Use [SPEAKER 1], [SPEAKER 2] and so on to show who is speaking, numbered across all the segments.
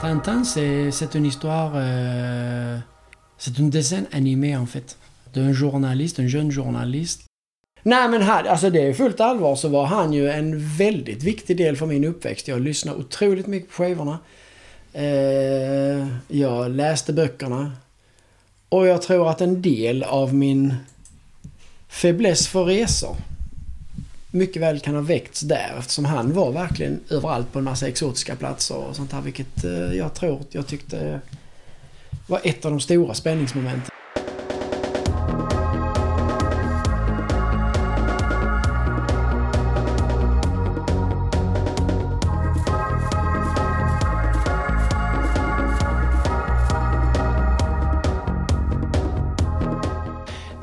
[SPEAKER 1] Tintin, c'est une histoire... Euh, c'est une dessin animé en fait. D'un journalist, en jeune journalist. Nej men här, alltså det är fullt allvar så var han ju en väldigt viktig del för min uppväxt. Jag lyssnade otroligt mycket på skivorna. Eh, jag läste böckerna. Och jag tror att en del av min fäbless för resor mycket väl kan ha väckts där eftersom han var verkligen överallt på en massa exotiska platser och sånt här vilket eh, jag tror jag tyckte var ett av de stora spänningsmomenten.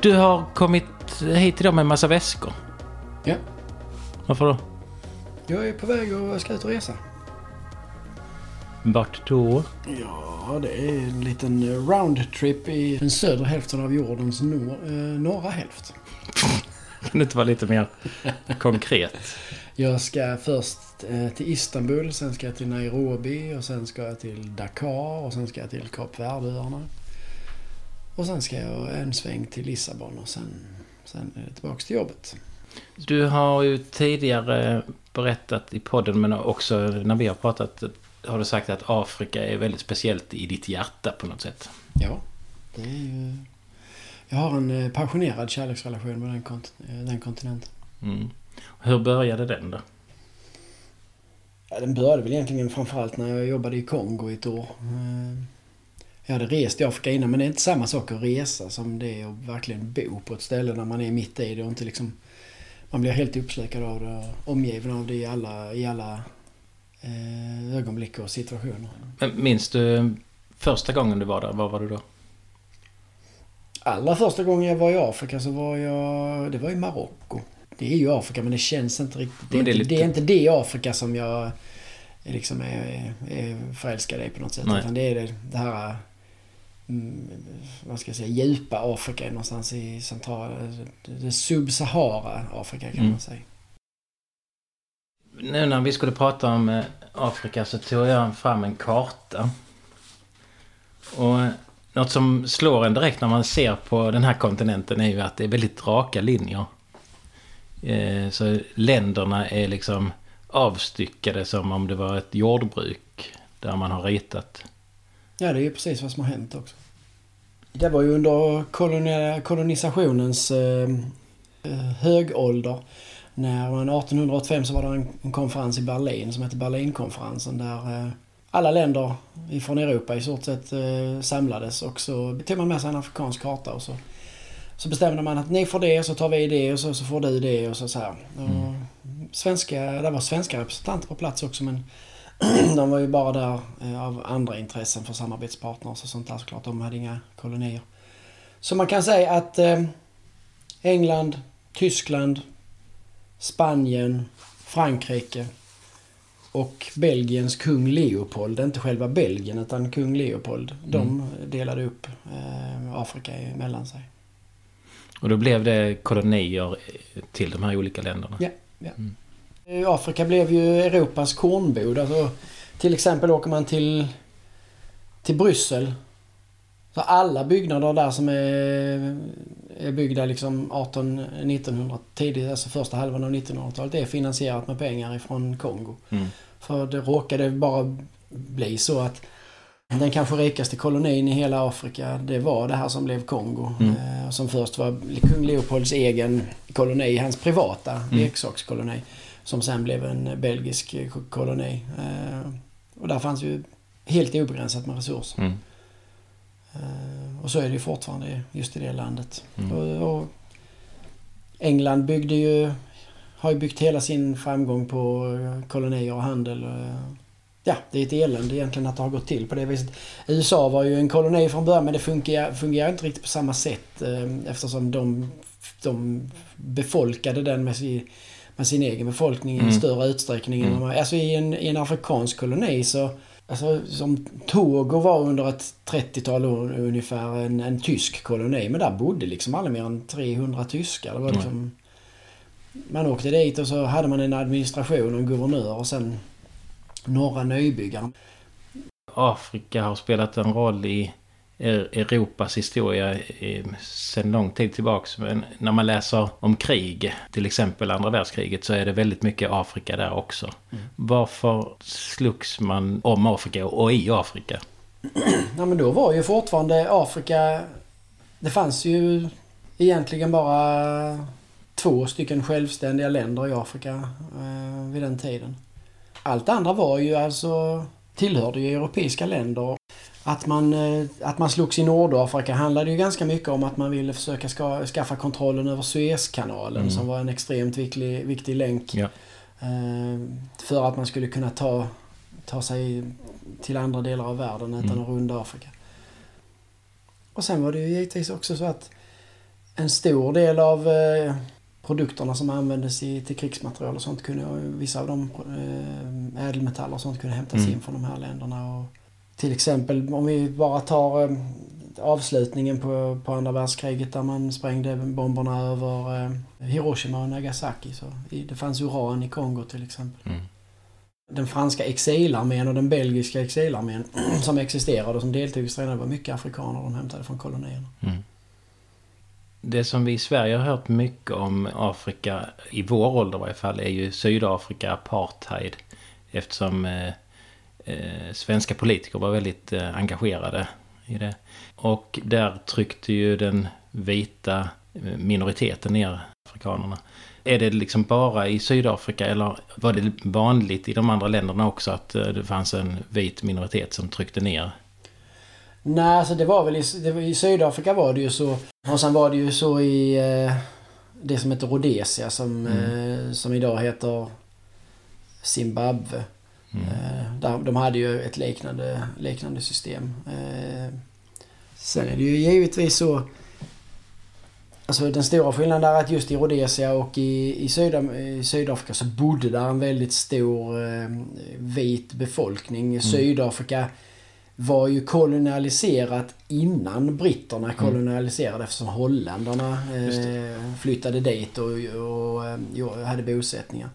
[SPEAKER 2] Du har kommit hit idag med en massa väskor.
[SPEAKER 1] Ja.
[SPEAKER 2] Varför då?
[SPEAKER 1] Jag är på väg och ska ut och resa.
[SPEAKER 2] Vart då?
[SPEAKER 1] Ja, det är en liten roundtrip i den södra hälften av jordens nor eh, norra hälft.
[SPEAKER 2] Kan du inte vara lite mer konkret?
[SPEAKER 1] Jag ska först eh, till Istanbul, sen ska jag till Nairobi och sen ska jag till Dakar och sen ska jag till Kap Verdeöarna. Och sen ska jag en sväng till Lissabon och sen, sen tillbaks till jobbet.
[SPEAKER 2] Du har ju tidigare berättat i podden men också när vi har pratat har du sagt att Afrika är väldigt speciellt i ditt hjärta på något sätt.
[SPEAKER 1] Ja, det är ju... Jag har en eh, passionerad kärleksrelation med den, kont eh, den kontinenten.
[SPEAKER 2] Mm. Hur började den då?
[SPEAKER 1] Ja, den började väl egentligen framförallt när jag jobbade i Kongo i ett år. Eh, jag hade rest i Afrika innan men det är inte samma sak att resa som det är att verkligen bo på ett ställe när man är mitt i det och inte liksom... Man blir helt uppslukad av det och omgiven av det i alla, i alla eh, ögonblick och situationer.
[SPEAKER 2] Men minns du första gången du var där? Var var du då?
[SPEAKER 1] Allra första gången jag var i Afrika så var jag... Det var i Marocko. Det är ju Afrika men det känns inte riktigt... Det är, det är, inte, lite... det, är inte det Afrika som jag liksom är, är förälskad i på något sätt. Nej. Utan det är det, det här... Vad ska jag säga? Djupa Afrika någonstans i centrala... Det subsahara Afrika kan mm. man säga.
[SPEAKER 2] Nu när vi skulle prata om eh, Afrika så tog jag fram en karta. Och något som slår en direkt när man ser på den här kontinenten är ju att det är väldigt raka linjer. Eh, så länderna är liksom avstyckade som om det var ett jordbruk där man har ritat.
[SPEAKER 1] Ja, det är ju precis vad som har hänt också. Det var ju under kolonisationens eh, högålder när man 1885 så var det en konferens i Berlin som hette Berlinkonferensen där eh, alla länder från Europa i stort sett eh, samlades och så tog man med sig en afrikansk karta och så, så bestämde man att ni får det, så tar vi det och så, så får du det och så, så här. Mm. svenska, det var svenska representanter på plats också men de var ju bara där eh, av andra intressen för samarbetspartners och sånt där såklart. De hade inga kolonier. Så man kan säga att England, Tyskland, Spanien, Frankrike och Belgiens kung Leopold, inte själva Belgien utan kung Leopold. Mm. De delade upp eh, Afrika mellan sig.
[SPEAKER 2] Och då blev det kolonier till de här olika länderna?
[SPEAKER 1] Ja. ja. Mm. Afrika blev ju Europas kornbod. Alltså, till exempel åker man till, till Bryssel. Så alla byggnader där som är är byggda liksom 1800-1900 tidigt, alltså första halvan av 1900-talet är finansierat med pengar ifrån Kongo. Mm. För det råkade bara bli så att den kanske rikaste kolonin i hela Afrika, det var det här som blev Kongo. Mm. Eh, som först var kung Leopolds egen koloni, hans privata mm. leksakskoloni. Som sen blev en belgisk koloni. Eh, och där fanns ju helt obegränsat med resurser. Mm. Eh, och så är det ju fortfarande just i det landet. Mm. Och, och, England byggde ju, har ju byggt hela sin framgång på kolonier och handel. Ja, det är ett elände egentligen att det har gått till på det viset. USA var ju en koloni från början men det fungerar, fungerar inte riktigt på samma sätt eh, eftersom de, de befolkade den med sin, med sin egen befolkning mm. i större utsträckning. Mm. Alltså i en, i en afrikansk koloni så Alltså som Togo var under ett 30-tal år ungefär en, en tysk koloni. Men där bodde liksom aldrig mer än 300 tyskar. Det var liksom... man åkte dit och så hade man en administration och en guvernör och sen några nybyggare.
[SPEAKER 2] Afrika har spelat en roll i Europas historia sedan lång tid tillbaks. Men när man läser om krig, till exempel andra världskriget, så är det väldigt mycket Afrika där också. Mm. Varför slogs man om Afrika och i Afrika?
[SPEAKER 1] Ja men då var ju fortfarande Afrika... Det fanns ju egentligen bara två stycken självständiga länder i Afrika eh, vid den tiden. Allt andra var ju alltså tillhörde ju europeiska länder. Att man, eh, att man slogs i Nordafrika handlade ju ganska mycket om att man ville försöka ska, skaffa kontrollen över Suezkanalen mm. som var en extremt viktig, viktig länk. Ja. Eh, för att man skulle kunna ta, ta sig till andra delar av världen utan mm. att runda Afrika. Och sen var det ju givetvis också så att en stor del av eh, produkterna som användes i, till krigsmaterial och sånt kunde, vissa av de ädelmetaller och sånt kunde hämtas mm. in från de här länderna. Och till exempel om vi bara tar eh, avslutningen på, på andra världskriget där man sprängde bomberna över eh, Hiroshima och Nagasaki. Så det fanns uran i Kongo till exempel. Mm. Den franska exilarmén och den belgiska exilarmén som existerade och som deltog i striderna var mycket afrikaner de hämtade från kolonierna. Mm.
[SPEAKER 2] Det som vi i Sverige har hört mycket om Afrika, i vår ålder i varje fall, är ju Sydafrika apartheid. Eftersom eh, eh, svenska politiker var väldigt eh, engagerade i det. Och där tryckte ju den vita eh, minoriteten ner afrikanerna. Är det liksom bara i Sydafrika eller var det vanligt i de andra länderna också att eh, det fanns en vit minoritet som tryckte ner
[SPEAKER 1] Nej, alltså det var väl i, var, i Sydafrika var det ju så. Och sen var det ju så i eh, det som heter Rhodesia som, mm. eh, som idag heter Zimbabwe. Mm. Eh, där, de hade ju ett liknande, liknande system. Eh, sen är det ju givetvis så Alltså den stora skillnaden är att just i Rhodesia och i, i, Sydam, i Sydafrika så bodde där en väldigt stor eh, vit befolkning. Mm. Sydafrika var ju kolonialiserat innan britterna mm. kolonialiserade mm. eftersom holländarna eh, flyttade dit och, och, och, hade bosättningar.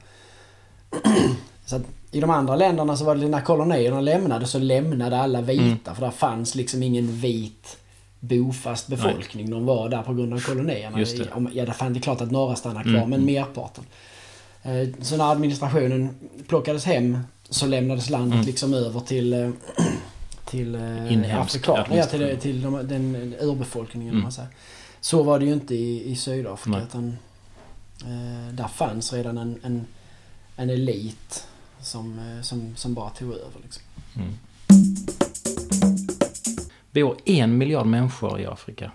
[SPEAKER 1] så att i de andra länderna så var det när kolonierna lämnade så lämnade alla vita mm. för där fanns liksom ingen vit bofast befolkning. Nej. De var där på grund av kolonierna. Just det. Ja, det är klart att några stannade kvar mm. men merparten. Eh, så när administrationen plockades hem så lämnades landet mm. liksom över till eh, till eh, afrikaner, ja, till, till de, den urbefolkningen. Mm. Man säger. Så var det ju inte i, i Sydafrika. Utan, eh, där fanns redan en, en, en elit som, eh, som, som bara tog över. Liksom. Mm.
[SPEAKER 2] bor en miljard människor i Afrika.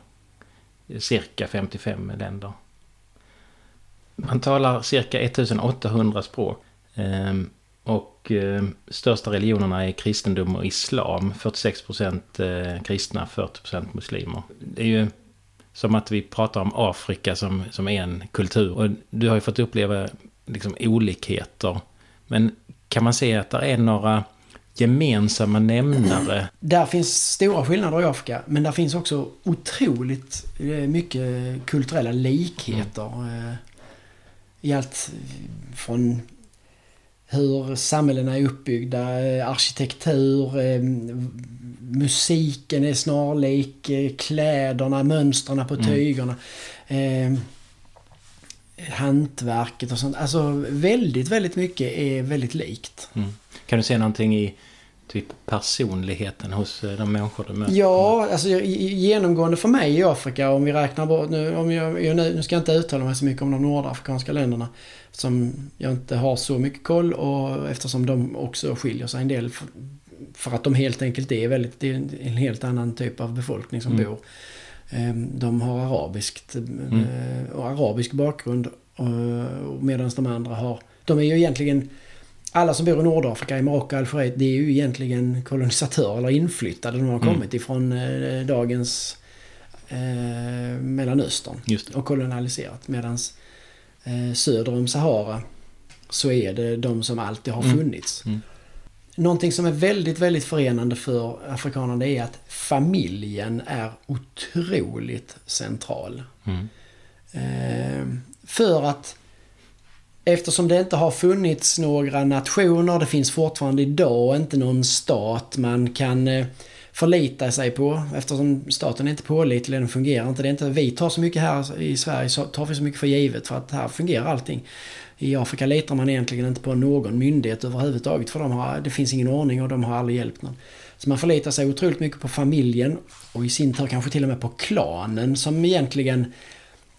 [SPEAKER 2] Cirka 55 länder. Man talar cirka 1800 språk. Ehm, och ehm, största religionerna är kristendom och islam. 46% eh, kristna, 40% muslimer. Det är ju som att vi pratar om Afrika som, som en kultur. Och du har ju fått uppleva liksom olikheter. Men kan man se att det är några gemensamma nämnare?
[SPEAKER 1] Där finns stora skillnader i Afrika. Men där finns också otroligt eh, mycket kulturella likheter. Mm. I allt från hur samhällena är uppbyggda, eh, arkitektur, eh, musiken är snarlik, eh, kläderna, mönstren på mm. tygerna. Mm. Hantverket och sånt. Alltså väldigt, väldigt mycket är väldigt likt. Mm.
[SPEAKER 2] Kan du se någonting i typ personligheten hos de människor du möter?
[SPEAKER 1] Ja, alltså genomgående för mig i Afrika om vi räknar bort nu, om jag, jag nu ska jag inte uttala mig så mycket om de nordafrikanska länderna. Som jag inte har så mycket koll och eftersom de också skiljer sig en del. För, för att de helt enkelt är väldigt, det är en helt annan typ av befolkning som mm. bor. Ehm, de har arabiskt, mm. och arabisk bakgrund medan de andra har... De är ju egentligen... Alla som bor i Nordafrika, i Marocko Algeriet, det är ju egentligen kolonisatörer eller inflyttade. De har mm. kommit ifrån eh, dagens eh, Mellanöstern och kolonialiserat. Medans eh, söder om Sahara så är det de som alltid har mm. funnits. Mm. Någonting som är väldigt, väldigt förenande för afrikanerna är att familjen är otroligt central. Mm. Eh, för att eftersom det inte har funnits några nationer, det finns fortfarande idag inte någon stat man kan eh, förlita sig på eftersom staten är inte pålitlig, den fungerar inte. Det är inte vi tar så mycket här i Sverige, så tar vi så mycket för givet för att här fungerar allting. I Afrika litar man egentligen inte på någon myndighet överhuvudtaget för de har, det finns ingen ordning och de har aldrig hjälpt någon. Så man förlitar sig otroligt mycket på familjen och i sin tur kanske till och med på klanen som egentligen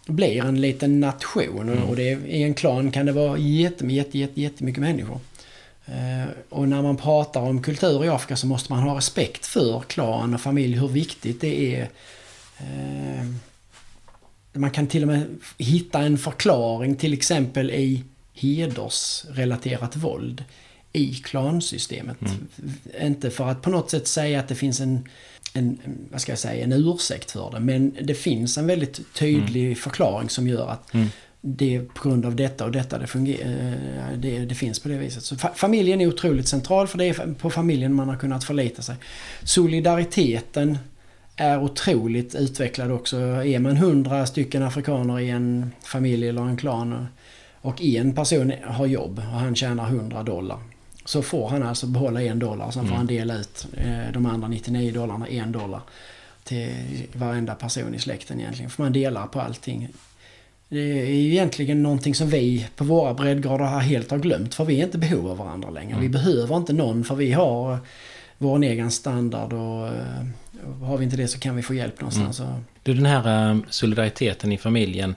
[SPEAKER 1] blir en liten nation. Mm. Och det, i en klan kan det vara jätte, jätte, jätte, jättemycket människor. Eh, och när man pratar om kultur i Afrika så måste man ha respekt för klan och familj, hur viktigt det är. Man kan till och med hitta en förklaring till exempel i hedersrelaterat våld i klansystemet. Mm. Inte för att på något sätt säga att det finns en, en, vad ska jag säga, en ursäkt för det. Men det finns en väldigt tydlig mm. förklaring som gör att mm. det på grund av detta och detta det, eh, det, det finns på det viset. Så familjen är otroligt central för det är på familjen man har kunnat förlita sig. Solidariteten är otroligt utvecklad också. Är man hundra stycken afrikaner i en familj eller en klan och en person har jobb och han tjänar 100 dollar. Så får han alltså behålla en dollar sen får mm. han dela ut eh, de andra 99 dollarna en dollar. Till varenda person i släkten egentligen. För man delar på allting. Det är egentligen någonting som vi på våra breddgrader helt har glömt. För vi är inte behov av varandra längre. Mm. Vi behöver inte någon för vi har vår egen standard och eh, har vi inte det så kan vi få hjälp någonstans. Mm.
[SPEAKER 2] Du, den här eh, solidariteten i familjen.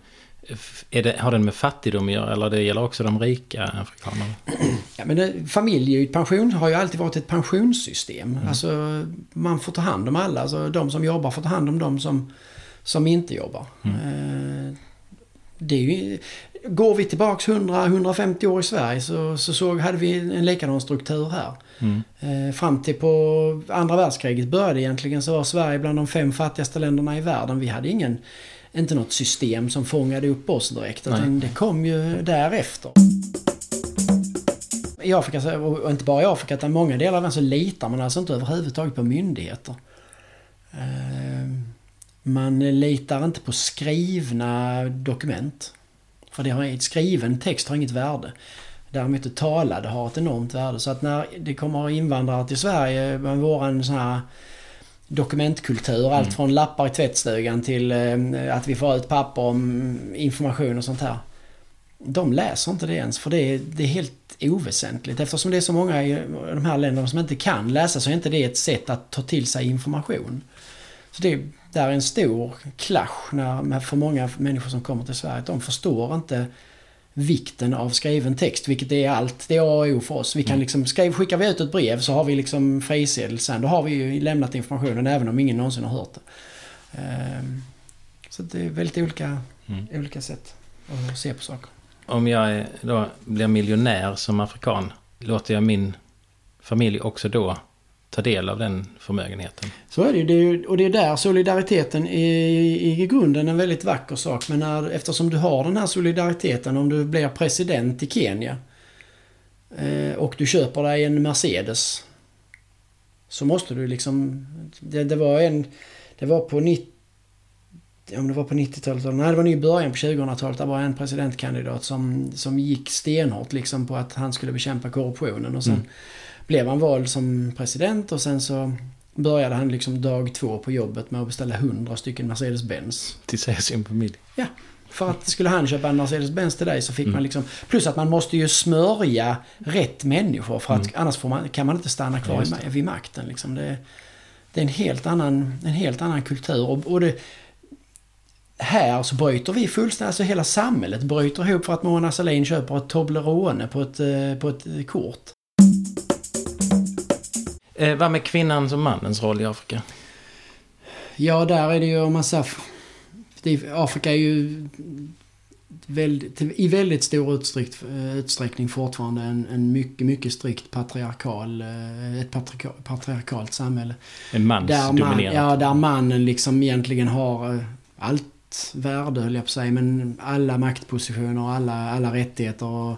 [SPEAKER 2] Det, har den med fattigdom att göra eller det gäller också de rika afrikanerna?
[SPEAKER 1] Ja, men det, familjepension har ju alltid varit ett pensionssystem. Mm. Alltså, man får ta hand om alla. Alltså, de som jobbar får ta hand om de som, som inte jobbar. Mm. Eh, det är ju, går vi tillbaks 100-150 år i Sverige så, så såg, hade vi en likadan struktur här. Mm. Eh, fram till på andra världskriget började egentligen så var Sverige bland de fem fattigaste länderna i världen. Vi hade ingen inte något system som fångade upp oss direkt. Utan det kom ju därefter. I Afrika, och inte bara i Afrika utan många delar av världen så litar man alltså inte överhuvudtaget på myndigheter. Eh, man litar inte på skrivna dokument. För det har, skriven text har inget värde. Däremot det talade har ett enormt värde. Så att när det kommer invandrare till Sverige med våran sån här dokumentkultur. Mm. Allt från lappar i tvättstugan till eh, att vi får ut papper om information och sånt här. De läser inte det ens för det är, det är helt oväsentligt. Eftersom det är så många i de här länderna som inte kan läsa så är inte det ett sätt att ta till sig information. Så det där är en stor clash när, för många människor som kommer till Sverige. De förstår inte vikten av skriven text, vilket är allt. Det är A och O för oss. Vi kan mm. liksom, skriv, skickar vi ut ett brev så har vi liksom frisedel sen. Då har vi ju lämnat informationen även om ingen någonsin har hört det. Um, så det är väldigt olika, mm. olika sätt att se på saker.
[SPEAKER 2] Om jag då blir miljonär som afrikan, låter jag min familj också då ta del av den förmögenheten.
[SPEAKER 1] Så är det ju. Och det är där solidariteten är i grunden en väldigt vacker sak. Men när, eftersom du har den här solidariteten om du blir president i Kenya eh, och du köper dig en Mercedes. Så måste du liksom... Det, det var en... Det var på 90... Om det var på 90-talet Nej, det var nog i början på 2000-talet. Det var en presidentkandidat som, som gick stenhårt liksom på att han skulle bekämpa korruptionen. Och sen mm blev han vald som president och sen så började han liksom dag två på jobbet med att beställa hundra stycken Mercedes-Benz.
[SPEAKER 2] Till sig sin familj?
[SPEAKER 1] Ja. För att skulle han köpa en Mercedes-Benz till dig så fick mm. man liksom... Plus att man måste ju smörja rätt människor för att mm. annars man, kan man inte stanna kvar ja, vid makten. Liksom. Det, det, är en helt annan, en helt annan kultur. Och, och det, här så bryter vi fullständigt, alltså hela samhället bryter ihop för att Mona Sahlin köper ett Toblerone på ett, eh, på ett kort.
[SPEAKER 2] Eh, vad med kvinnans och mannens roll i Afrika?
[SPEAKER 1] Ja, där är det ju om man säger... Afrika är ju väldigt, i väldigt stor utsträck, utsträckning fortfarande en, en mycket, mycket strikt patriarkal, eh, ett patriarkalt, patriarkalt samhälle.
[SPEAKER 2] En mansdominerat? Man,
[SPEAKER 1] ja, där mannen liksom egentligen har eh, allt värde, höll jag på att säga, men alla maktpositioner, alla, alla rättigheter och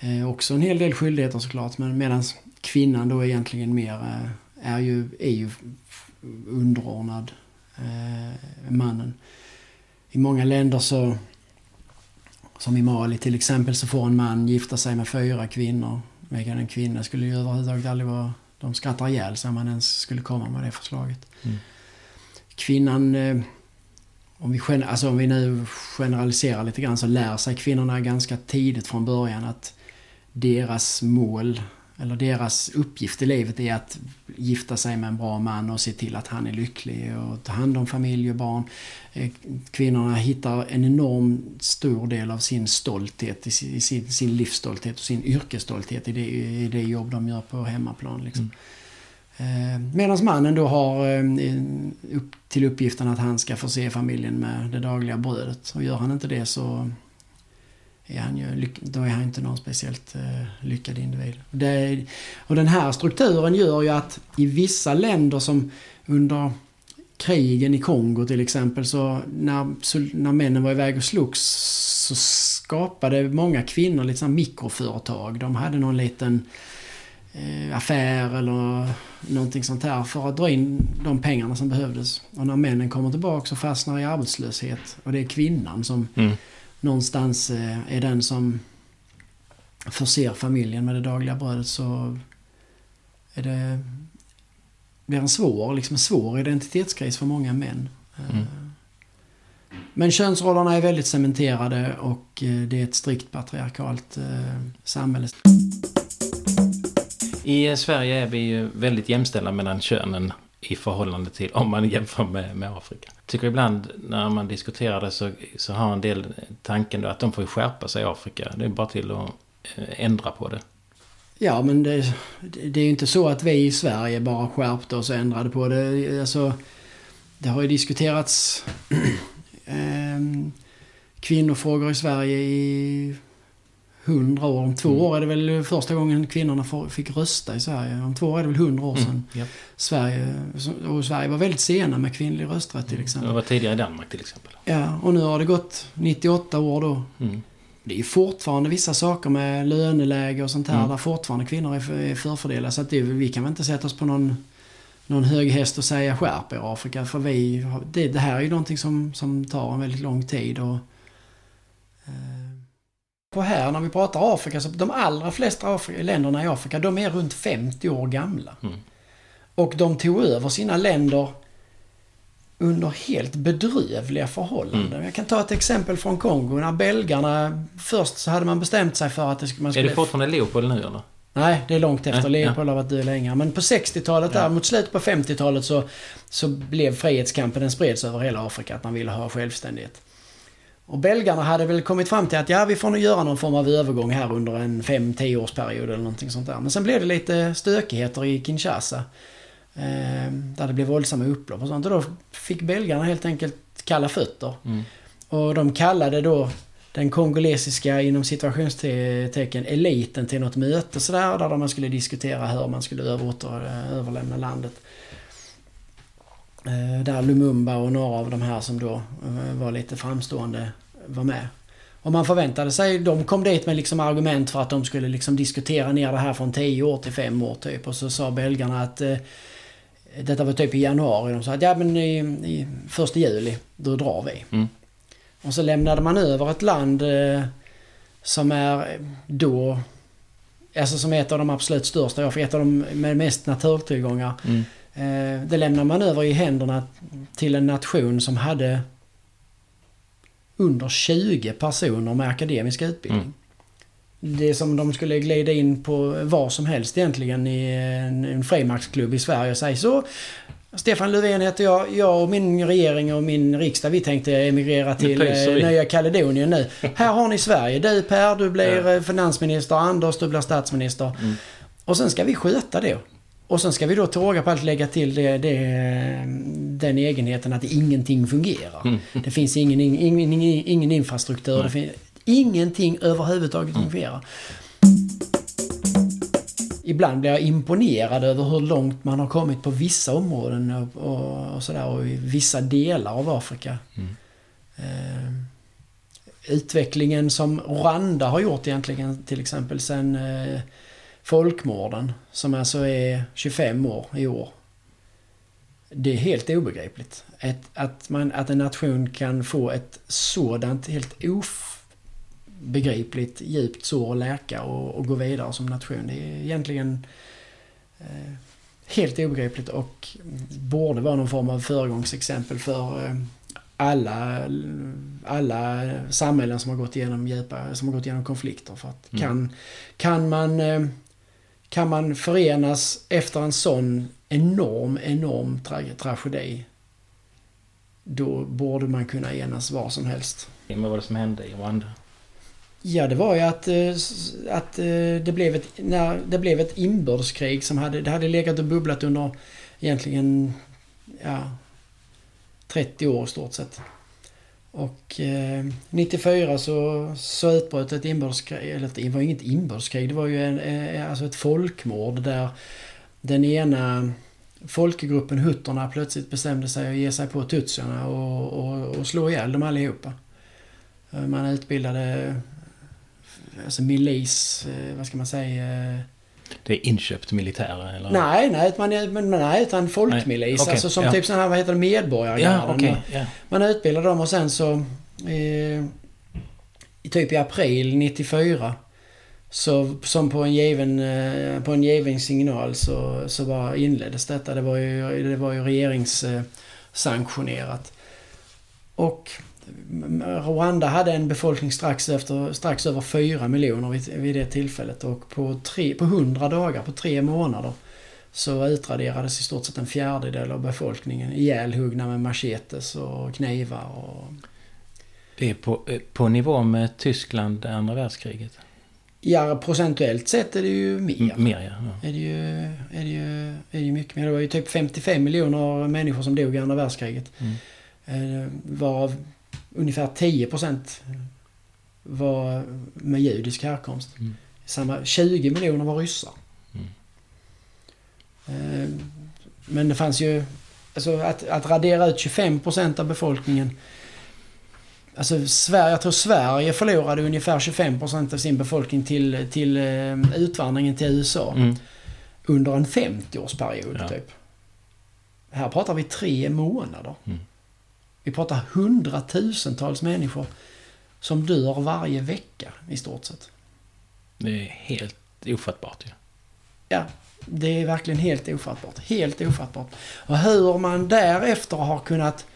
[SPEAKER 1] eh, också en hel del skyldigheter såklart. Men medans kvinnan då egentligen mer eh, är ju, är ju underordnad eh, mannen. I många länder så Som i Mali till exempel så får en man gifta sig med fyra kvinnor. Medan en kvinna skulle ju överhuvudtaget aldrig vara... De skrattar ihjäl sig om man ens skulle komma med det förslaget.
[SPEAKER 2] Mm.
[SPEAKER 1] Kvinnan... eh, Om vi, alltså om vi nu generaliserar lite grann så lär sig kvinnorna ganska tidigt från början att deras mål eller deras uppgift i livet är att gifta sig med en bra man och se till att han är lycklig och ta hand om familj och barn. Eh, Kvinnorna hittar en enorm stor del av sin stolthet, i sin, sin, livsstolthet och sin yrkesstolthet i det, i det jobb de gör på hemmaplan. Liksom. Medan mannen då har eh, upp till uppgiften att han ska förse familjen med det dagliga brödet. Och gör han inte det så är han ju, då är han inte någon speciellt eh, lyckad individ. Det, och den här strukturen gör ju att i vissa länder som under krigen i Kongo till exempel så när, så när männen var iväg och slogs så skapade många kvinnor lite mikroföretag. De hade någon liten eh, affär eller någonting sånt här för att dra in de pengarna som behövdes. Och när männen kommer tillbaka så fastnar i arbetslöshet. Och det är kvinnan som
[SPEAKER 2] Mm
[SPEAKER 1] någonstans eh, är den som förser familjen med det dagliga brödet så är det blir en svår, liksom en svår identitetskris för många män. Eh,
[SPEAKER 2] Mm.
[SPEAKER 1] Men könsrollerna är väldigt cementerade och eh, det är ett strikt patriarkalt samhälle.
[SPEAKER 2] I Sverige är vi ju väldigt jämställda mellan könen i förhållande till om man jämför med, med Afrika. Tycker ibland när man diskuterar det så, så har en del tanken då att de får skärpa sig i Afrika. Det är bara till att eh, ändra på det.
[SPEAKER 1] Ja, men det, det är ju inte så att vi i Sverige bara skärpte oss och ändrade på det. Alltså, det har ju diskuterats ehm, kvinnofrågor i Sverige i hundra år. Om två
[SPEAKER 2] Mm.
[SPEAKER 1] år är det väl första gången kvinnorna fick rösta i Sverige. Om två år är det väl hundra år sedan.
[SPEAKER 2] Ja.
[SPEAKER 1] Sverige, och Sverige var väldigt sena med kvinnlig rösträtt till
[SPEAKER 2] Det
[SPEAKER 1] exempel.
[SPEAKER 2] var tidigare i Danmark till exempel.
[SPEAKER 1] Ja, och nu har det gått 98 år då.
[SPEAKER 2] Mm.
[SPEAKER 1] Det är ju fortfarande vissa saker med löneläge och sånt här
[SPEAKER 2] Mm.
[SPEAKER 1] där fortfarande kvinnor är, för, är förfördelade. Så att det, vi kan väl inte sätta oss på någon, någon hög häst och säga skärp er Afrika. För vi, det, det här är ju någonting som, som tar en väldigt lång tid. Och, på här när vi pratar Afrika så de allra flesta Afrika, länderna i Afrika de är runt 50 år gamla.
[SPEAKER 2] Mm.
[SPEAKER 1] Och de tog över sina länder under helt bedrövliga förhållanden.
[SPEAKER 2] Mm.
[SPEAKER 1] Jag kan ta ett exempel från Kongo. När belgarna... Först så hade man bestämt sig för att det, sk- man
[SPEAKER 2] Är
[SPEAKER 1] skulle...
[SPEAKER 2] det fortfarande Leopold nu eller?
[SPEAKER 1] Nej, det är långt efter.
[SPEAKER 2] Nej, ja.
[SPEAKER 1] Leopold har varit död länge. Men på 60-talet där,
[SPEAKER 2] Ja.
[SPEAKER 1] mot slutet på 50-talet så, så blev frihetskampen, den spreds över hela Afrika, att man ville ha självständighet. Och belgarna hade väl kommit fram till att ja, vi får nog göra någon form av övergång här under en 5-10 årsperiod eller någonting sånt där. Men sen blev det lite stökigheter i Kinshasa. Eh, där det blev våldsamma upplopp och sånt. Och då fick belgarna helt enkelt kalla fötter.
[SPEAKER 2] Mm.
[SPEAKER 1] Och de kallade då den kongolesiska, inom situationstecken, eliten till något möte sådär. Där man skulle diskutera hur man skulle överlämna landet. Eh, Där Lumumba och några av de här som då eh, var lite framstående var med. Och man förväntade sig, de kom dit med liksom argument för att de skulle liksom diskutera ner det här från 10 år till 5 år typ. Och så sa belgarna att eh, detta var typ i januari. De sa att ja men i, i första juli, då drar vi.
[SPEAKER 2] Mm.
[SPEAKER 1] Och så lämnade man över ett land eh, som är då... Alltså som är ett av de absolut största i Afrika, ett av de med mest naturtillgångar.
[SPEAKER 2] Mm.
[SPEAKER 1] Eh, det lämnar man över i händerna till en nation som hade under 20 personer med akademisk utbildning.
[SPEAKER 2] Mm.
[SPEAKER 1] Det är som de skulle glida in på vad som helst egentligen i en, en frimärksklubb i Sverige och säga så Stefan Löfven heter jag. Jag och min regering och min riksdag vi tänkte emigrera till eh. Nya Kaledonien nu. Här har ni Sverige. Du Per, du blir
[SPEAKER 2] Ja.
[SPEAKER 1] eh, finansminister. Anders, du blir statsminister.
[SPEAKER 2] Mm.
[SPEAKER 1] Och sen ska vi sköta det. Och sen ska vi då till råga på allt lägga till det, det, den egenheten att ingenting fungerar.
[SPEAKER 2] Mm.
[SPEAKER 1] Det finns ingen, ingen, ingen, ingen infrastruktur. Det finns, ingenting överhuvudtaget
[SPEAKER 2] Mm.
[SPEAKER 1] fungerar. Ibland blir jag imponerad över hur långt man har kommit på vissa områden och, och, och sådär och i vissa delar av Afrika.
[SPEAKER 2] Mm.
[SPEAKER 1] Eh, utvecklingen som Rwanda har gjort egentligen till exempel sen eh, folkmorden som alltså är 25 år i år. Det är helt obegripligt. Ett, att, man, att en nation kan få ett sådant helt of, begripligt djupt sår att läka och, och gå vidare som nation. Det är egentligen eh, helt obegripligt och borde vara någon form av föregångsexempel för eh, alla, alla samhällen som har gått igenom djupa, som har gått igenom konflikter. För att
[SPEAKER 2] Mm.
[SPEAKER 1] kan, kan, man, eh, kan man förenas efter en sån enorm, enorm tra- tragedi då borde man kunna enas var som helst.
[SPEAKER 2] Vad var det som hände i Rwanda?
[SPEAKER 1] Ja, det var ju att, eh, att eh, det, blev ett, när det blev ett inbördeskrig som hade, det hade legat och bubblat under egentligen ja, 30 år i stort sett. Och eh, 94 så, så utbröt ett inbördeskrig, eller det var inget inbördeskrig, det var ju en, eh, eh, alltså ett folkmord där den ena folkgruppen hutterna plötsligt bestämde sig att ge sig på tutsierna och, och, och slå ihjäl dem allihopa. Eh, man utbildade alltså milis, eh, vad ska man säga? Eh,
[SPEAKER 2] Det är inköpt militär eller?
[SPEAKER 1] Nej, nej, man, men, men, nej utan folkmilis.
[SPEAKER 2] Okej,
[SPEAKER 1] alltså som
[SPEAKER 2] ja.
[SPEAKER 1] typ sådana här, vad heter det, medborgargarden.
[SPEAKER 2] Ja, okej. ja.
[SPEAKER 1] Man utbildade dem och sen så... Eh, typ i april 94 så som på en given, eh, på en given signal så, så bara inleddes detta. Det var ju, det var ju regeringssanktionerat. Och mm, Rwanda hade en befolkning strax, efter, strax över 4 miljoner vid, vid det tillfället och på, tre, på 100 dagar, på tre månader så utraderades i stort sett en fjärdedel av befolkningen ihjälhuggna med machetes och knivar och...
[SPEAKER 2] Det är på, eh, på nivå med Tyskland andra världskriget?
[SPEAKER 1] Ja, procentuellt sett är det ju mer.
[SPEAKER 2] Mer ja. ja.
[SPEAKER 1] Är det, ju, är, det ju, är det ju mycket mer. Det var ju typ 55 miljoner människor som dog i andra världskriget.
[SPEAKER 2] Mm.
[SPEAKER 1] Eh, Varav ungefär 10 procent var med judisk härkomst.
[SPEAKER 2] Mm.
[SPEAKER 1] Samma, 20 miljoner var ryssar.
[SPEAKER 2] Mm.
[SPEAKER 1] Eh, Men det fanns ju... Alltså att, att radera ut 25 procent av befolkningen. Alltså Sverige, jag tror Sverige förlorade ungefär 25 procent av sin befolkning till, till eh, utvandringen till USA.
[SPEAKER 2] Mm.
[SPEAKER 1] Under en 50-årsperiod
[SPEAKER 2] Ja.
[SPEAKER 1] typ. Här pratar vi tre månader.
[SPEAKER 2] Mm.
[SPEAKER 1] Vi pratar hundratusentals människor som dör varje vecka i stort sett.
[SPEAKER 2] Det är helt ofattbart ju.
[SPEAKER 1] Ja, det är verkligen helt ofattbart. Helt ofattbart. Och hur man därefter har kunnat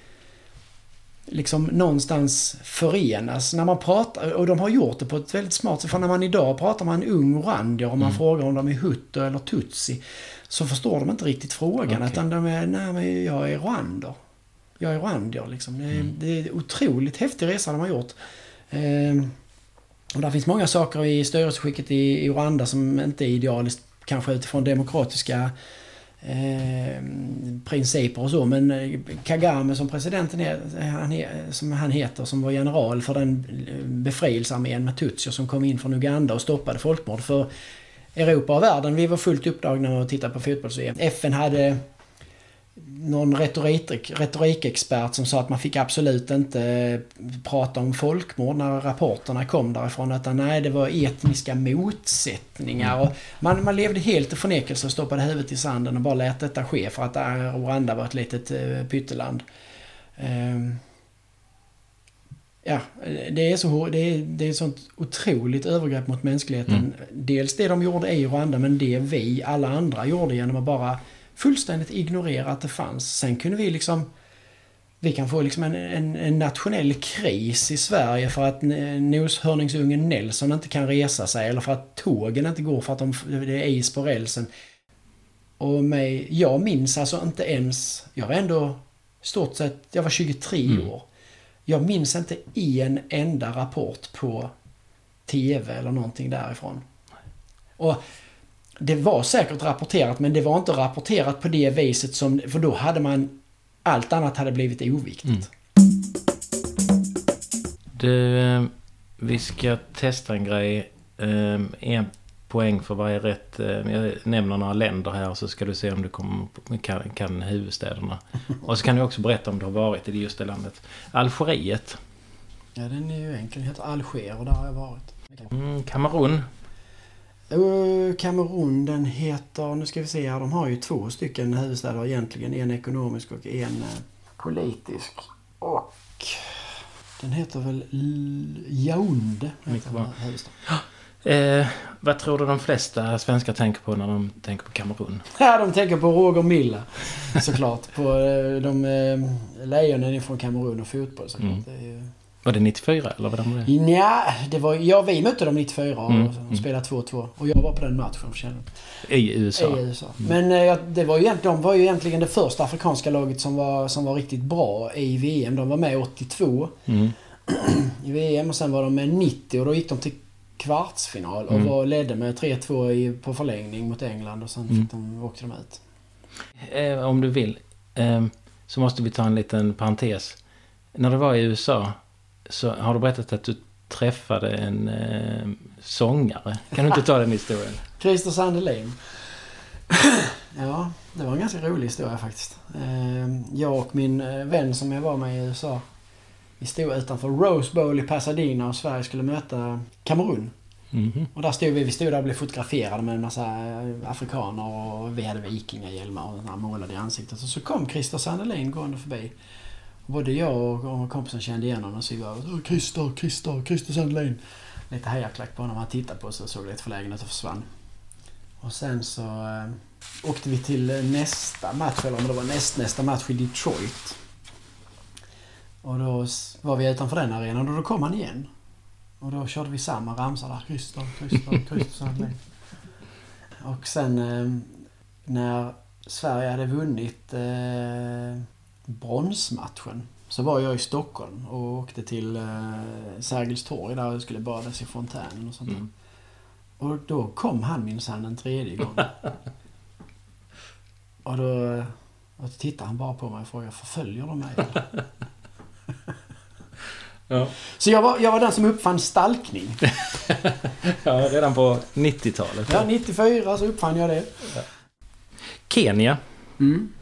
[SPEAKER 1] liksom någonstans förenas när man pratar, och de har gjort det på ett väldigt smart sätt. För när man idag pratar med en ung rwandier och man
[SPEAKER 2] Mm.
[SPEAKER 1] frågar om de är hutu eller tutsi så förstår de inte riktigt frågan.
[SPEAKER 2] Okej.
[SPEAKER 1] Utan de är, nej men jag är rwander. Jag är rwandier liksom. Det är,
[SPEAKER 2] Mm.
[SPEAKER 1] det är en otroligt häftig resa de har gjort. Ehm, och där finns många saker i styrelseskicket i, i Rwanda som inte är idealiskt kanske utifrån demokratiska eh, principer och så. Men eh, Kagame som presidenten är, han är, som han heter, som var general för den eh, befrielsearmén med tutsier som kom in från Uganda och stoppade folkmord. För Europa och världen, vi var fullt upptagna med att titta på fotbolls FN hade någon retorik, retorikexpert som sa att man fick absolut inte prata om folkmord när rapporterna kom därifrån. Utan nej, det var etniska motsättningar. Och man, man levde helt i förnekelse och stoppade huvudet i sanden och bara lät detta ske för att Rwanda var ett litet eh, pytteland. Ehm, Ja, det är, så, det, är, det är sånt otroligt övergrepp mot mänskligheten.
[SPEAKER 2] Mm.
[SPEAKER 1] Dels det de gjorde i Rwanda men det vi, alla andra, gjorde genom att bara fullständigt ignorera att det fanns. Sen kunde vi liksom... Vi kan få liksom en, en, en nationell kris i Sverige för att noshörningsungen Nelson inte kan resa sig eller för att tågen inte går för att de, det är is på rälsen. Och mig, jag minns alltså inte ens... Jag var ändå stort sett... Jag var 23
[SPEAKER 2] Mm.
[SPEAKER 1] år. Jag minns inte en enda rapport på TV eller någonting därifrån. Och det var säkert rapporterat men det var inte rapporterat på det viset som... För då hade man... Allt annat hade blivit oviktigt.
[SPEAKER 2] Mm. Du, eh, vi ska testa en grej. Eh, En poäng för varje rätt. Eh, Jag nämner några länder här så ska du se om du kommer, kan, kan huvudstäderna. Och så kan du också berätta om du har varit i just det landet. Algeriet.
[SPEAKER 1] Ja, den är ju enkel. Den heter Alger och där har jag varit.
[SPEAKER 2] Mm, Kamerun.
[SPEAKER 1] Uh, Kamerun den heter, nu ska vi se här, de har ju två stycken huvudstäder egentligen. En ekonomisk och en eh, politisk. Och Den heter väl huvudstaden.
[SPEAKER 2] Eh, vad tror du de flesta svenskar tänker på när de tänker på Kamerun?
[SPEAKER 1] Ja, de tänker på Roger Milla. Såklart. På eh, de eh, lejonen från Kamerun och fotboll såklart.
[SPEAKER 2] Mm. Var det 94 eller vad var det?
[SPEAKER 1] Nja, det var... Ja, vi mötte dem 94 och
[SPEAKER 2] Mm, mm.
[SPEAKER 1] spelade 2-2. Och jag var på den matchen för.
[SPEAKER 2] I USA?
[SPEAKER 1] i USA. Men eh, det var ju egentligen, de var ju egentligen det första afrikanska laget som var, som var riktigt bra i VM. De var med 82
[SPEAKER 2] Mm.
[SPEAKER 1] i VM och sen var de med 90 och då gick de till kvartsfinal och
[SPEAKER 2] Mm.
[SPEAKER 1] var, ledde med 3-2 i, på förlängning mot England och sen
[SPEAKER 2] Mm.
[SPEAKER 1] fick de, åkte de ut.
[SPEAKER 2] Eh, om du vill, eh, så måste vi ta en liten parentes. När du var i USA så har du berättat att du träffade en eh, sångare. Kan du inte ta den historien?
[SPEAKER 1] Christer Sandelin. ja, det var en ganska rolig historia faktiskt. Eh, Jag och min eh, vän som jag var med i USA. Vi stod utanför Rose Bowl i Pasadena och Sverige skulle möta Kamerun.
[SPEAKER 2] Mhm.
[SPEAKER 1] Och där stod vi, vi stod där och blev fotograferade med en massa eh, afrikaner och vi hade vikingahjälmar och här målade i ansiktet. Och så kom Christer Sandelin gående förbi. Både jag och, kompisen kände igen honom så vi var "Åh, Christer, Christer, Christer Sandelin. Lite hejaklack på honom. Han tittade på oss och såg lite förlägen ut och försvann. Och sen så eh, åkte vi till nästa match, eller om det var nästnästa match i Detroit. Och då var vi utanför den arenan och då kom han igen. Och då körde vi samma ramsa där. Christer, Christer, Christer Sandelin. Och sen eh, när Sverige hade vunnit eh, bronsmatchen så var jag i Stockholm och åkte till eh, Sergels torg där jag skulle badas i fontänen och sånt där.
[SPEAKER 2] Mm.
[SPEAKER 1] Och då kom han minsann en tredje gång. och då och tittade han bara på mig och frågade förföljer de mig?
[SPEAKER 2] Ja.
[SPEAKER 1] Så jag var, jag var den som uppfann stalkning.
[SPEAKER 2] ja, redan på 90-talet.
[SPEAKER 1] Ja, 94 så uppfann jag det.
[SPEAKER 2] Kenya.
[SPEAKER 1] Mm.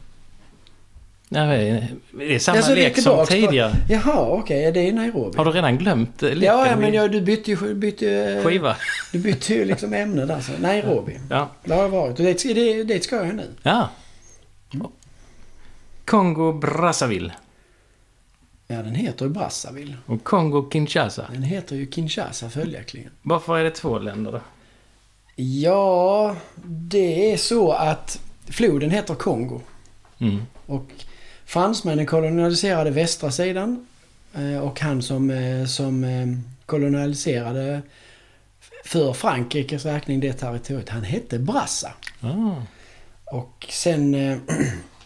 [SPEAKER 2] Ja, det är samma
[SPEAKER 1] Ja, så det är
[SPEAKER 2] lek som
[SPEAKER 1] tillbaks på-
[SPEAKER 2] tidigare.
[SPEAKER 1] Jaha, okej. det är Nairobi.
[SPEAKER 2] Har du redan glömt eh, leken?
[SPEAKER 1] Ja, ja, men jag, du bytte ju, bytte, ju-
[SPEAKER 2] Skiva?
[SPEAKER 1] du bytte ju liksom ämne där. Så. Nairobi.
[SPEAKER 2] Ja.
[SPEAKER 1] Det har jag varit. Och dit, det, dit ska jag nu.
[SPEAKER 2] ja.
[SPEAKER 1] Mm.
[SPEAKER 2] Kongo Brazzaville.
[SPEAKER 1] Ja, den heter ju Brazzaville.
[SPEAKER 2] Och Kongo Kinshasa.
[SPEAKER 1] Den heter ju Kinshasa följaktligen.
[SPEAKER 2] Varför är det två länder då?
[SPEAKER 1] Ja, det är så att floden heter Kongo.
[SPEAKER 2] Mm.
[SPEAKER 1] Och fransmännen kolonialiserade västra sidan. eh, Och han som, eh, som eh, kolonialiserade för Frankrikes räkning det territoriet, han hette Brassa.
[SPEAKER 2] Ah.
[SPEAKER 1] Och sen eh,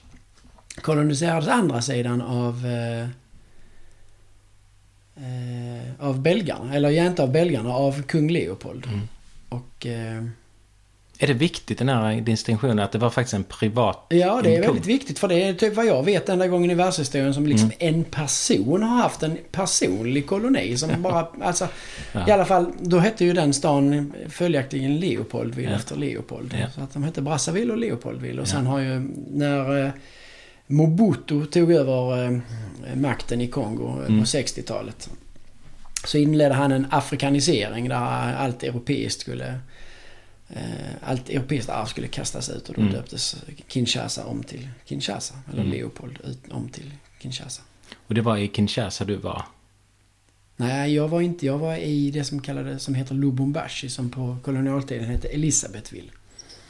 [SPEAKER 1] koloniserades andra sidan av eh, av belgarna, eller ja, inte av belgarna, av kung Leopold.
[SPEAKER 2] Mm.
[SPEAKER 1] Och eh,
[SPEAKER 2] Är det viktigt den här distinktionen att det var faktiskt en privat...
[SPEAKER 1] ja, det är väldigt viktigt för det är typ vad jag vet enda gången i världshistorien som liksom
[SPEAKER 2] Mm.
[SPEAKER 1] en person har haft en personlig koloni som bara, alltså
[SPEAKER 2] Ja.
[SPEAKER 1] i alla fall, då hette ju den stan följaktligen Leopoldville
[SPEAKER 2] Ja.
[SPEAKER 1] efter Leopold.
[SPEAKER 2] Ja.
[SPEAKER 1] Så att de hette Brazzaville och Leopoldville. Och
[SPEAKER 2] Ja.
[SPEAKER 1] sen har ju, när eh, Mobutu tog över eh, makten i Kongo eh,
[SPEAKER 2] Mm.
[SPEAKER 1] på 60-talet. Så inledde han en afrikanisering där allt europeiskt skulle allt europeiskt arv skulle kastas ut och då
[SPEAKER 2] Mm.
[SPEAKER 1] döptes Kinshasa om till Kinshasa. Eller
[SPEAKER 2] Mm.
[SPEAKER 1] Leopold ut, om till Kinshasa.
[SPEAKER 2] Och det var i Kinshasa du var?
[SPEAKER 1] Nej, jag var inte. Jag var i det som kallades, som heter Lubumbashi som på kolonialtiden hette Elisabethville.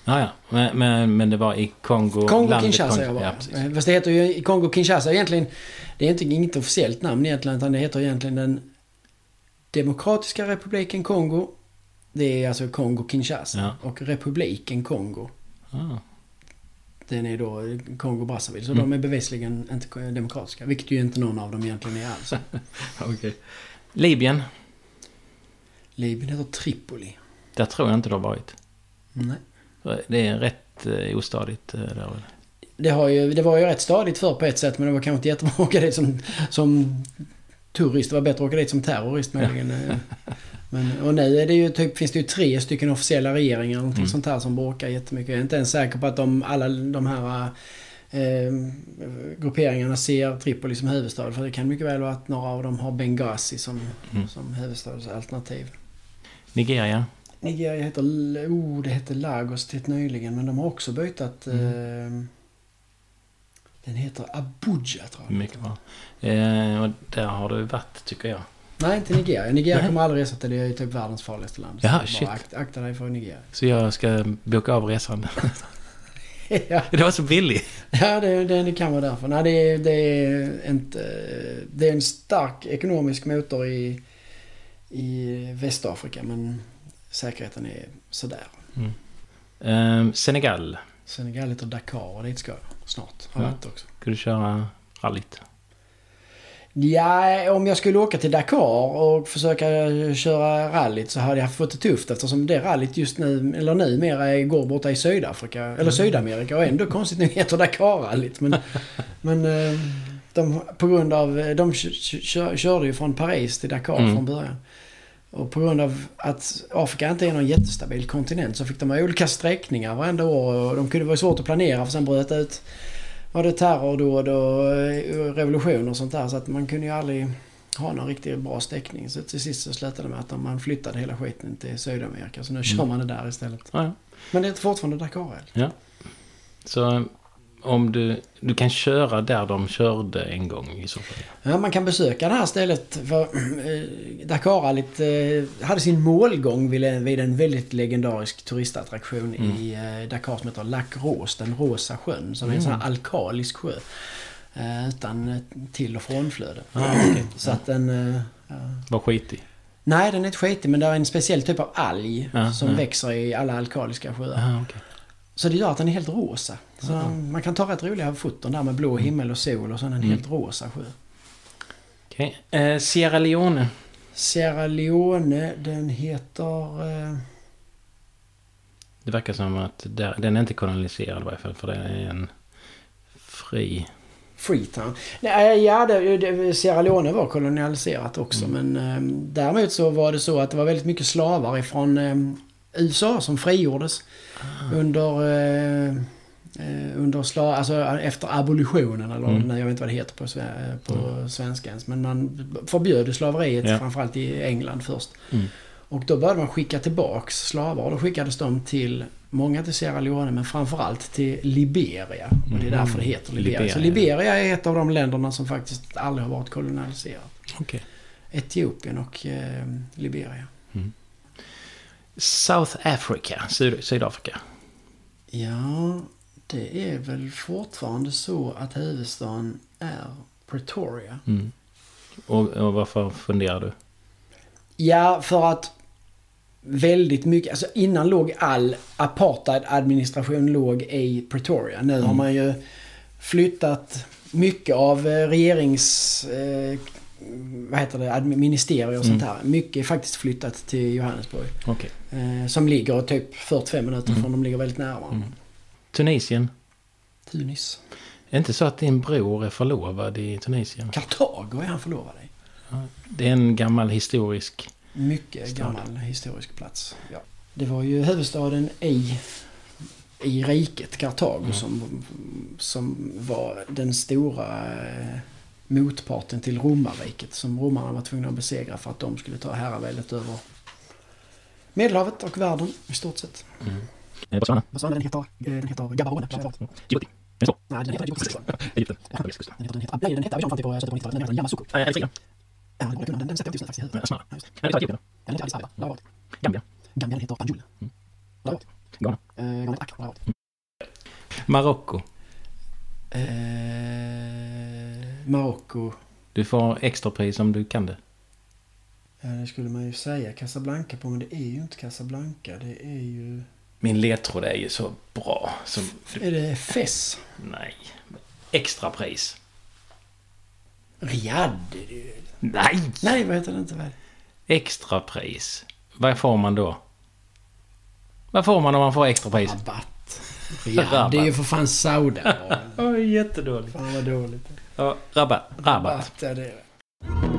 [SPEAKER 2] Ah, ja, men, men, men det var i Kongo...
[SPEAKER 1] Kongo
[SPEAKER 2] landet
[SPEAKER 1] Kinshasa
[SPEAKER 2] Kongo.
[SPEAKER 1] jag var.
[SPEAKER 2] Ja, precis.
[SPEAKER 1] Eh, Fast det heter ju Kongo Kinshasa egentligen. Det är inte inget officiellt namn egentligen utan det heter egentligen den Demokratiska republiken Kongo. Det är alltså Kongo Kinshasa.
[SPEAKER 2] Ja.
[SPEAKER 1] Och republiken Kongo.
[SPEAKER 2] Ah.
[SPEAKER 1] Den är då Kongo Brazzaville. Så
[SPEAKER 2] Mm.
[SPEAKER 1] de är bevisligen inte demokratiska. Vilket ju inte någon av dem egentligen är alls.
[SPEAKER 2] Okej. Libyen.
[SPEAKER 1] Libyen heter Tripoli.
[SPEAKER 2] Där tror jag inte du har varit.
[SPEAKER 1] Nej.
[SPEAKER 2] Det är rätt eh, ostadigt eh, där.
[SPEAKER 1] Det, har ju, det var ju rätt stadigt för på ett sätt men det var kanske inte jättebra att åka dit som, som turist. Det var bättre att åka dit som terrorist möjligen. Men, och nu är det ju typ, finns det ju tre stycken officiella regeringar någonting
[SPEAKER 2] Mm.
[SPEAKER 1] sånt här som bråkar jättemycket. Jag är inte ens säker på att de, alla de här eh, grupperingarna ser Tripoli som huvudstad. För det kan mycket väl vara att några av dem har Benghazi som,
[SPEAKER 2] Mm.
[SPEAKER 1] som huvudstadsalternativ.
[SPEAKER 2] Nigeria.
[SPEAKER 1] Nigeria heter, oh, det hette Lagos till nyligen men de har också bytt att...
[SPEAKER 2] Mm.
[SPEAKER 1] Eh, Den heter Abuja tror jag.
[SPEAKER 2] Mycket bra. Eh, och där har du varit, tycker jag.
[SPEAKER 1] Nej, inte Nigeria. Nigeria
[SPEAKER 2] Nej.
[SPEAKER 1] kommer aldrig resa till. Det är typ världens farligaste land.
[SPEAKER 2] Jaha, shit.
[SPEAKER 1] Akta, akta dig för Nigeria.
[SPEAKER 2] Så jag ska boka av resan.
[SPEAKER 1] ja,
[SPEAKER 2] det var så billigt.
[SPEAKER 1] ja det, det, det kan vara därför. Nej, det, är- det, är inte, det är en stark ekonomisk motor i, i Västafrika. Men säkerheten är sådär.
[SPEAKER 2] Eh, Senegal.
[SPEAKER 1] Senegal heter Dakar och dit ska jag snart. Har
[SPEAKER 2] Ja.
[SPEAKER 1] varit också.
[SPEAKER 2] Ska du köra rallyt?
[SPEAKER 1] Ja, om jag skulle åka till Dakar och försöka köra rallyt så hade jag fått det tufft eftersom det rallyt just nu, eller numera, går borta i Sydafrika, eller Sydamerika och ändå konstigt nog heter Dakar-rallyt. Men, men eh, de, på grund av, de kö- kö- körde ju från Paris till Dakar
[SPEAKER 2] Mm.
[SPEAKER 1] från början. Och på grund av att Afrika inte är någon jättestabil kontinent så fick de ha olika sträckningar varenda år och de kunde vara svårt att planera för sen bröt ut var det terrordåd och eh, revolution och sånt där så att man kunde ju aldrig ha någon riktigt bra sträckning. Så till sist så slutade det med att man flyttade hela skiten till Sydamerika så nu kör man det där istället.
[SPEAKER 2] Ja, ja.
[SPEAKER 1] Men det är fortfarande Dakar
[SPEAKER 2] Så om du, du kan köra där de körde en gång i så fall.
[SPEAKER 1] Ja, man kan besöka det här stället för eh, Dakarrallyt eh, hade sin målgång vid en, vid en väldigt legendarisk turistattraktion
[SPEAKER 2] Mm.
[SPEAKER 1] i eh, Dakar som heter Lac Rose, den rosa sjön. Som är en sån här alkalisk sjö. Eh, utan eh, till och frånflöde.
[SPEAKER 2] Ah, okej.
[SPEAKER 1] Så att den... Eh.
[SPEAKER 2] Var skitig.
[SPEAKER 1] Nej, den är inte skitig men det är en speciell typ av alg
[SPEAKER 2] Ja,
[SPEAKER 1] som
[SPEAKER 2] ja.
[SPEAKER 1] växer i alla alkaliska sjöar.
[SPEAKER 2] Aha, okej.
[SPEAKER 1] Så det gör att den är helt rosa. Så
[SPEAKER 2] Ja.
[SPEAKER 1] man kan ta rätt roliga foton där med blå himmel och sol och så är den
[SPEAKER 2] Mm.
[SPEAKER 1] helt rosa sjö.
[SPEAKER 2] Okej. Eh, Sierra Leone.
[SPEAKER 1] Sierra Leone, den heter... Eh,
[SPEAKER 2] Det verkar som att där, den är inte koloniserad i varje fall. För det är en fri...
[SPEAKER 1] Freetown. Nej, ja, det, det, Sierra Leone var kolonialiserat också.
[SPEAKER 2] Mm.
[SPEAKER 1] Men eh, däremot så var det så att det var väldigt mycket slavar ifrån eh, USA som frigjordes. Under... Eh, eh, under sla, alltså efter abolitionen eller
[SPEAKER 2] Mm.
[SPEAKER 1] jag vet inte vad det heter på, sve- på svenska ens. Men man förbjöd slaveriet
[SPEAKER 2] Ja.
[SPEAKER 1] framförallt i England först.
[SPEAKER 2] Mm.
[SPEAKER 1] Och då började man skicka tillbaks slavar. Då skickades de till, många till Sierra Leone, men framförallt till Liberia. Och det är
[SPEAKER 2] Mhm.
[SPEAKER 1] därför det heter Liberia.
[SPEAKER 2] Liberia,
[SPEAKER 1] Så Liberia är ett av de länderna som faktiskt aldrig har varit kolonialiserat.
[SPEAKER 2] Okej.
[SPEAKER 1] Etiopien och eh, Liberia.
[SPEAKER 2] South Africa. Syd, Sydafrika.
[SPEAKER 1] Ja, det är väl fortfarande så att huvudstaden är Pretoria.
[SPEAKER 2] Mm. Och, och varför funderar du?
[SPEAKER 1] Ja, för att väldigt mycket, alltså innan låg all apartheid-administration låg i Pretoria. Nu har
[SPEAKER 2] Mm.
[SPEAKER 1] man ju flyttat mycket av eh, regerings... Eh, vad heter det? Ministerier och sånt
[SPEAKER 2] Mm.
[SPEAKER 1] här. Mycket är faktiskt flyttat till Johannesburg.
[SPEAKER 2] Okej.
[SPEAKER 1] Eh, som ligger typ 45 minuter
[SPEAKER 2] Mm.
[SPEAKER 1] från, de ligger väldigt nära varandra.
[SPEAKER 2] Mm. Tunisien.
[SPEAKER 1] Tunis.
[SPEAKER 2] Är inte så att din bror är förlovad i Tunisien?
[SPEAKER 1] Kartago är han förlovad i.
[SPEAKER 2] Det är en gammal historisk...
[SPEAKER 1] Mycket
[SPEAKER 2] Stad.
[SPEAKER 1] gammal historisk plats. Ja. Det var ju huvudstaden i, i riket Kartago
[SPEAKER 2] Mm.
[SPEAKER 1] som, som var den stora eh, motparten till romarriket som romarna var tvungna att besegra för att de skulle ta herraväldet över Medelhavet och världen i stort sett.
[SPEAKER 2] Mm. Eh, Botswana.
[SPEAKER 1] Den heter? Den heter Gaborone.
[SPEAKER 2] Djibouti.
[SPEAKER 1] Nej, den heter Djibouti.
[SPEAKER 2] Egypten.
[SPEAKER 1] Den heter, den heter, nej, den hette Abidjan fram till på slutet på 90-talet. Den heter Yamoussoukro.
[SPEAKER 2] Nej, Eritrea.
[SPEAKER 1] Ja, det borde jag kunna. Den, den sätter jag just nu faktiskt i huvudet.
[SPEAKER 2] Asmara. Nej, vi tar Etiopien då.
[SPEAKER 1] Ja, den heter Addis Abeba. Där har jag varit.
[SPEAKER 2] Gambia.
[SPEAKER 1] Gambia den heter Banjul.
[SPEAKER 2] Mm.
[SPEAKER 1] Där har jag varit.
[SPEAKER 2] Ghana.
[SPEAKER 1] Eh, Ghana heter Accra. Där har jag varit.
[SPEAKER 2] Marocko.
[SPEAKER 1] Marocko.
[SPEAKER 2] Du får extra pris om du kan det.
[SPEAKER 1] Ja, det skulle man ju säga Casablanca på, men det är ju inte Casablanca. Det är ju...
[SPEAKER 2] Min ledtråd är ju så bra. Som,
[SPEAKER 1] Är det Fes?
[SPEAKER 2] nej. Extra pris.
[SPEAKER 1] Riyadh?
[SPEAKER 2] Nej!
[SPEAKER 1] Nej, vad heter det inte? Vad?
[SPEAKER 2] Extra pris. Vad får man då? Vad får man om man får extra pris?
[SPEAKER 1] Rabatt. Riyadh, det är ju för fan Saudiarabien.
[SPEAKER 2] Jättedåligt.
[SPEAKER 1] fan vad dåligt.
[SPEAKER 2] Ja, rabatt. Rabatt.
[SPEAKER 1] Ja, det är det.